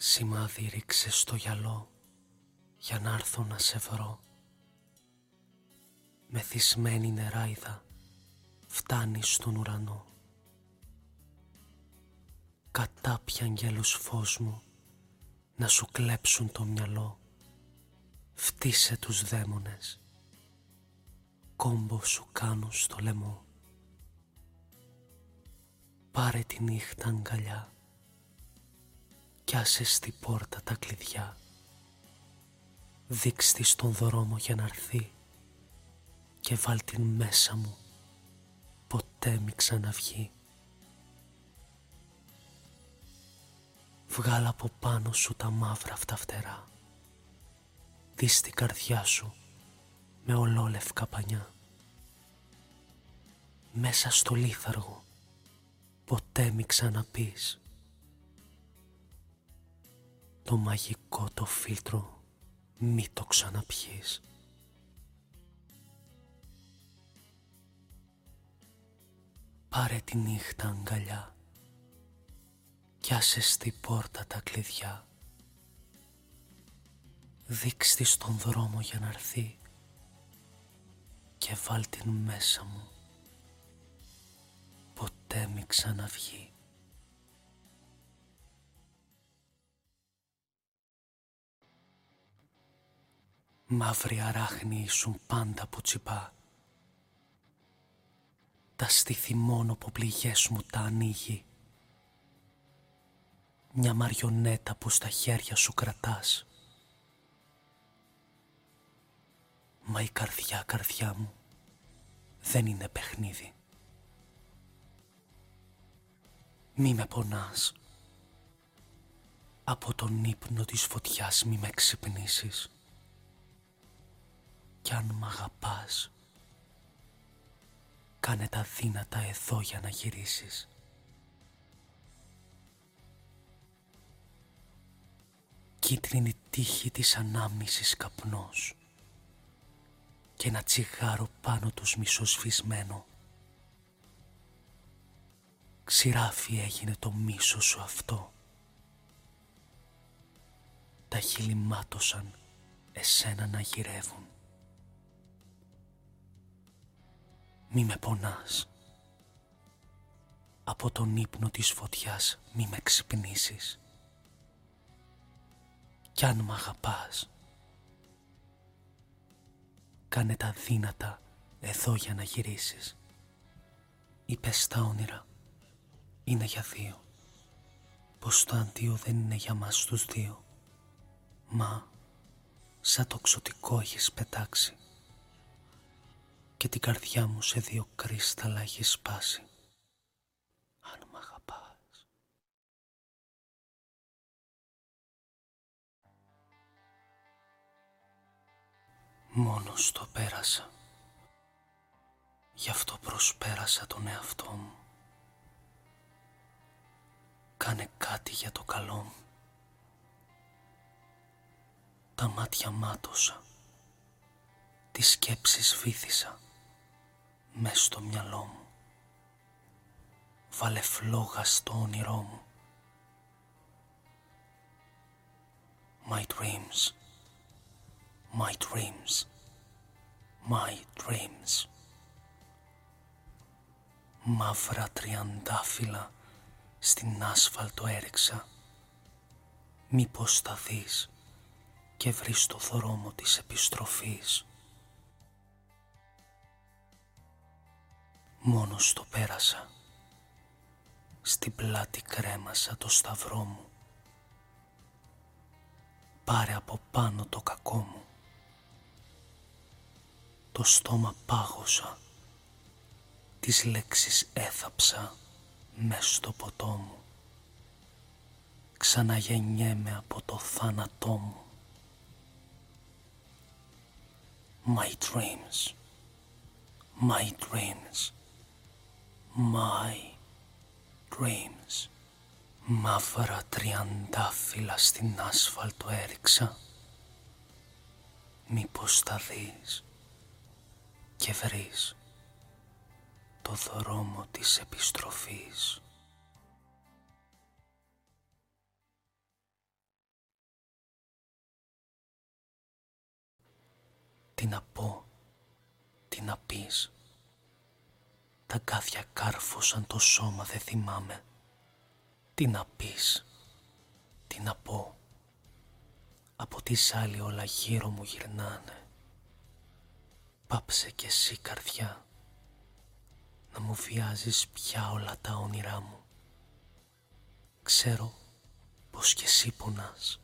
Σημάδι ρίξε στο γυαλό για να έρθω να σε βρω. Μεθυσμένη νεράιδα φτάνει στον ουρανό. Κατάπια αγγέλους φως μου να σου κλέψουν το μυαλό. Φτύσε τους δαίμονες, κόμπο σου κάνω στο λαιμό. Πάρε τη νύχτα αγκαλιά κι άσε στη πόρτα τα κλειδιά. Δείξ' τη στον δρόμο για να έρθει και βάλ την μέσα μου ποτέ μη ξαναβγεί. Βγάλ' από πάνω σου τα μαύρα αυτά φτερά. Δεις την καρδιά σου με ολόλευκα πανιά. Μέσα στο λίθαργο ποτέ μη ξαναπείς το μαγικό το φίλτρο μη το ξαναπιείς. Πάρε τη νύχτα αγκαλιά κι άσε στη πόρτα τα κλειδιά. Δείξ' της στον δρόμο για να έρθει και βάλ την μέσα μου ποτέ μη ξαναβγεί. Μαύρη αράχνη ήσουν πάντα που τσιπά. Τα στήθη μόνο που πληγές μου τα ανοίγει. Μια μαριονέτα που στα χέρια σου κρατάς. Μα η καρδιά καρδιά μου δεν είναι παιχνίδι. Μη με πονάς. Από τον ύπνο της φωτιάς μη με ξυπνήσεις κι αν μ' αγαπάς κάνε τα δύνατα εδώ για να γυρίσεις. Κίτρινη τύχη της ανάμνησης καπνός και ένα τσιγάρο πάνω τους μισοσβησμένο. Ξηράφι έγινε το μίσο σου αυτό. Τα χείλη μάτωσαν εσένα να γυρεύουν. Μη με πονάς. Από τον ύπνο της φωτιάς μη με ξυπνήσεις. Κι αν μ' αγαπάς, κάνε τα δύνατα εδώ για να γυρίσεις. Είπες τα όνειρα είναι για δύο. Πως το αντίο δεν είναι για μας τους δύο. Μα σαν το ξωτικό έχεις πετάξει και την καρδιά μου σε δύο κρίσταλα έχει σπάσει. Αν μ' αγαπάς. Μόνος το πέρασα. Γι' αυτό προσπέρασα τον εαυτό μου. Κάνε κάτι για το καλό μου. Τα μάτια μάτωσα. Τις σκέψεις βήθησα μες στο μυαλό μου. Βάλε φλόγα στο όνειρό μου. My dreams, my dreams, my dreams. Μαύρα τριαντάφυλλα στην άσφαλτο έριξα. Μήπως θα δεις και βρεις το δρόμο της επιστροφής. Μόνος το πέρασα. Στην πλάτη κρέμασα το σταυρό μου. Πάρε από πάνω το κακό μου. Το στόμα πάγωσα. Τις λέξεις έθαψα μες στο ποτό μου. Ξαναγεννιέμαι από το θάνατό μου. My dreams, my dreams my dreams. Μαύρα τριαντάφυλλα στην άσφαλτο έριξα. Μήπως τα δεις και βρεις το δρόμο της επιστροφής. Τι να πω, τι να πεις τα κάθια κάρφωσαν το σώμα δεν θυμάμαι. Τι να πεις, τι να πω. Από τι άλλη όλα γύρω μου γυρνάνε. Πάψε κι εσύ καρδιά να μου βιάζεις πια όλα τα όνειρά μου. Ξέρω πως κι εσύ πονάς.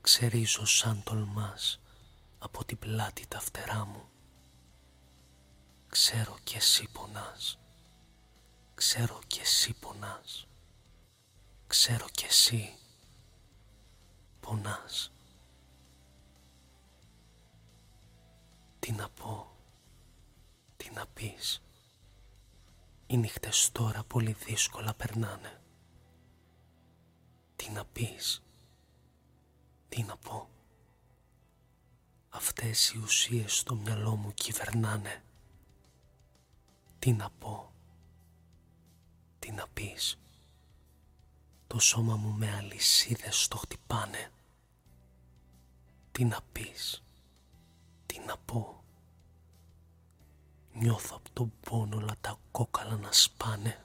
Ξερίζω σαν τολμάς από την πλάτη τα φτερά μου. Ξέρω κι εσύ πονάς. Ξέρω κι εσύ πονάς. Ξέρω κι εσύ πονάς. Τι να πω, τι να πεις. Οι νύχτες τώρα πολύ δύσκολα περνάνε. Τι να πεις, τι να πω. Αυτές οι ουσίες στο μυαλό μου κυβερνάνε. Τι να πω, τι να πεις. Το σώμα μου με αλυσίδες το χτυπάνε. Τι να πεις, τι να πω. Νιώθω από τον πόνο όλα τα κόκαλα να σπάνε.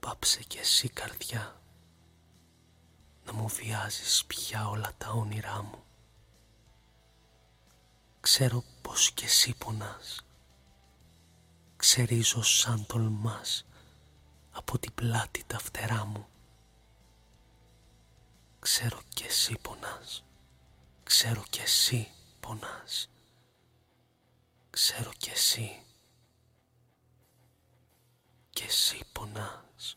Πάψε κι εσύ καρδιά να μου βιάζεις πια όλα τα όνειρά μου. Ξέρω πως κι εσύ πονάς. Ξερίζω σαν τολμάς από την πλάτη τα φτερά μου. Ξέρω κι εσύ πονάς. Ξέρω κι εσύ πονάς. Ξέρω κι εσύ. Κι εσύ πονάς.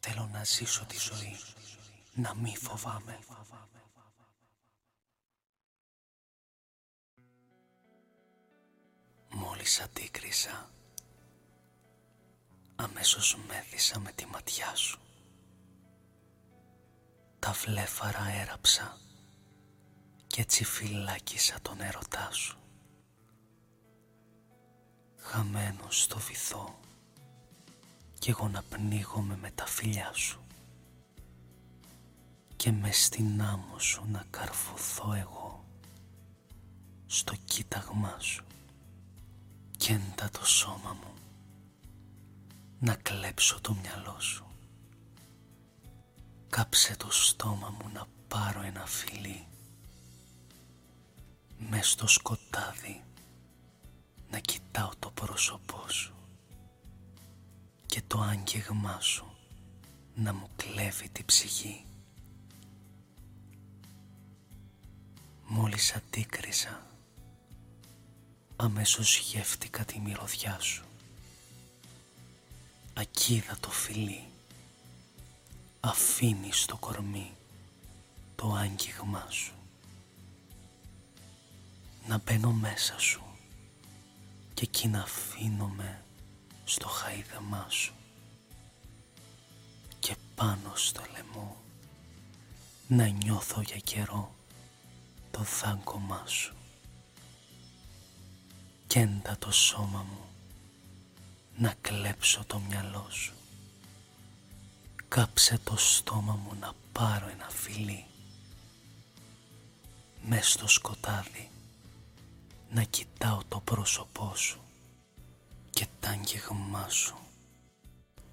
Θέλω να ζήσω τη ζωή, να μη φοβάμαι. Μόλις αντίκρισα, αμέσως μέθησα με τη ματιά σου. Τα βλέφαρα έραψα κι έτσι φυλάκισα τον έρωτά σου. Χαμένος στο βυθό κι εγώ να πνίγομαι με τα φιλιά σου και με στην άμμο σου να καρφωθώ εγώ στο κοίταγμά σου και έντα το σώμα μου. Να κλέψω το μυαλό σου. Κάψε το στόμα μου να πάρω ένα φιλί. Μες στο σκοτάδι να κοιτάω το πρόσωπό σου και το άγγιγμά σου να μου κλέβει την ψυχή. Μόλις αντίκρισα, αμέσως γεύτηκα τη μυρωδιά σου. Ακίδα το φιλί, αφήνει στο κορμί το άγγιγμά σου. Να μπαίνω μέσα σου και εκεί να αφήνομαι στο χαϊδεμά σου. Και πάνω στο λαιμό να νιώθω για καιρό το δάγκωμά σου και έντα το σώμα μου να κλέψω το μυαλό σου κάψε το στόμα μου να πάρω ένα φιλί μες στο σκοτάδι να κοιτάω το πρόσωπό σου και τα άγγιγμά σου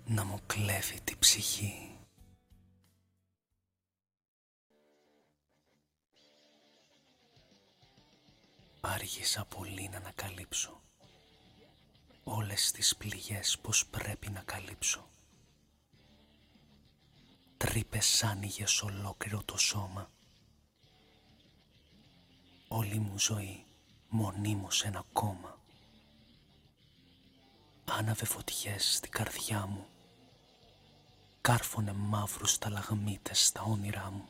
να μου κλέβει την ψυχή. Άργησα πολύ να ανακαλύψω όλες τις πληγές πως πρέπει να καλύψω. Τρύπες άνοιγες ολόκληρο το σώμα. Όλη μου ζωή μονίμως ένα κόμμα. Άναβε φωτιές στην καρδιά μου. Κάρφωνε μαύρους ταλαγμίτες στα όνειρά μου.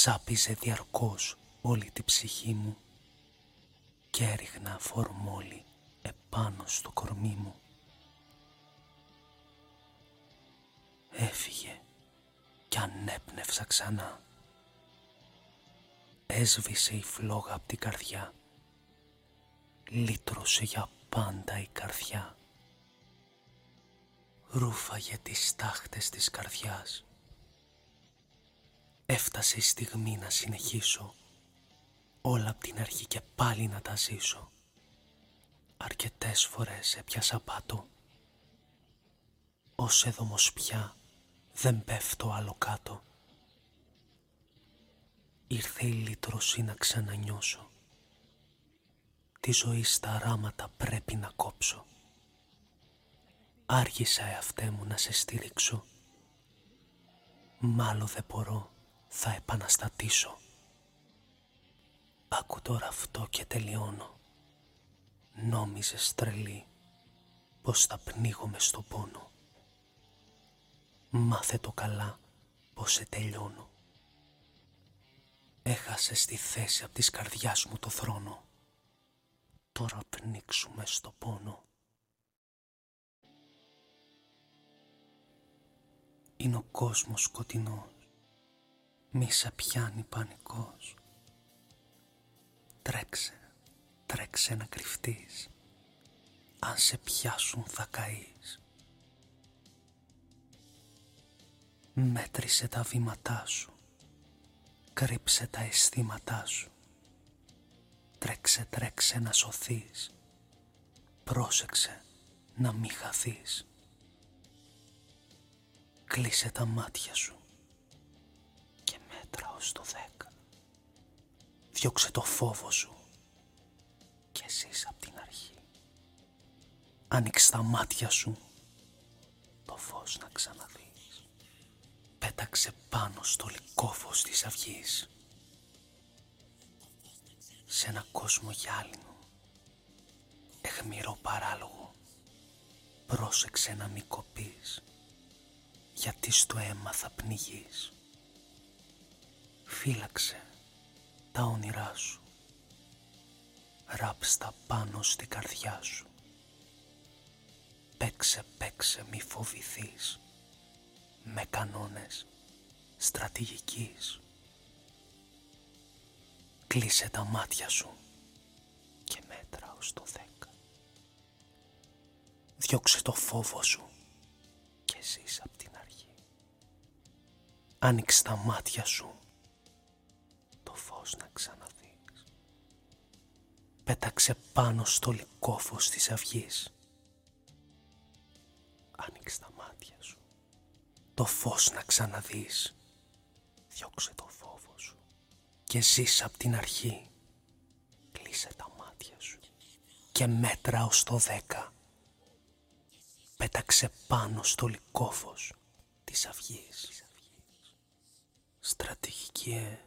Σάπιζε διαρκώς όλη τη ψυχή μου και έριχνα φορμόλι επάνω στο κορμί μου. Έφυγε κι ανέπνευσα ξανά. Έσβησε η φλόγα από την καρδιά. Λύτρωσε για πάντα η καρδιά. ρούφαγε τις τάχτες της καρδιάς. Έφτασε η στιγμή να συνεχίσω όλα απ' την αρχή και πάλι να τα ζήσω. Αρκετές φορές έπιασα πάτο, ως έδωμος πια δεν πέφτω άλλο κάτω. Ήρθε η λύτρωση να ξανανιώσω, τη ζωή στα ράματα πρέπει να κόψω. Άργησα εαυτέ μου να σε στηρίξω, μάλλον δεν μπορώ, θα επαναστατήσω. Άκου τώρα αυτό και τελειώνω. Νόμιζες τρελή πως θα πνίγομαι στο πόνο. Μάθε το καλά πως σε τελειώνω. Έχασε στη θέση απ' της καρδιάς μου το θρόνο. Τώρα πνίξουμε στο πόνο. Είναι ο κόσμος σκοτεινός. Μη σε πιάνει πανικός. Τρέξε, τρέξε να κρυφτείς. Αν σε πιάσουν θα καείς. Μέτρησε τα βήματά σου. Κρύψε τα αισθήματά σου. Τρέξε, τρέξε να σωθείς. Πρόσεξε να μη χαθείς. Κλείσε τα μάτια σου και μέτρα ως το δέκα. Διώξε το φόβο σου και ζεις απ' την αρχή. Άνοιξε τα μάτια σου το φως να ξαναδείς. Πέταξε πάνω στο λικόφος της αυγής. Σε ένα κόσμο γυάλινο, εχμηρό παράλογο, πρόσεξε να μη κοπείς γιατί στο αίμα θα πνιγείς. Φύλαξε τα όνειρά σου. Ράψτα πάνω στη καρδιά σου. Παίξε, παίξε, μη φοβηθείς. Με κανόνες στρατηγικής. Κλείσε τα μάτια σου και μέτρα ως το δέκα. Διώξε το φόβο σου και ζήσα Άνοιξε τα μάτια σου Πέταξε πάνω στο λικόφος της αυγής. Άνοιξε τα μάτια σου το φως να ξαναδείς. Διώξε το φόβο σου και ζήσα απ' την αρχή. Κλείσε τα μάτια σου και μέτρα ως το δέκα. Πέταξε πάνω στο λικόφος της αυγής στρατηγική, ε.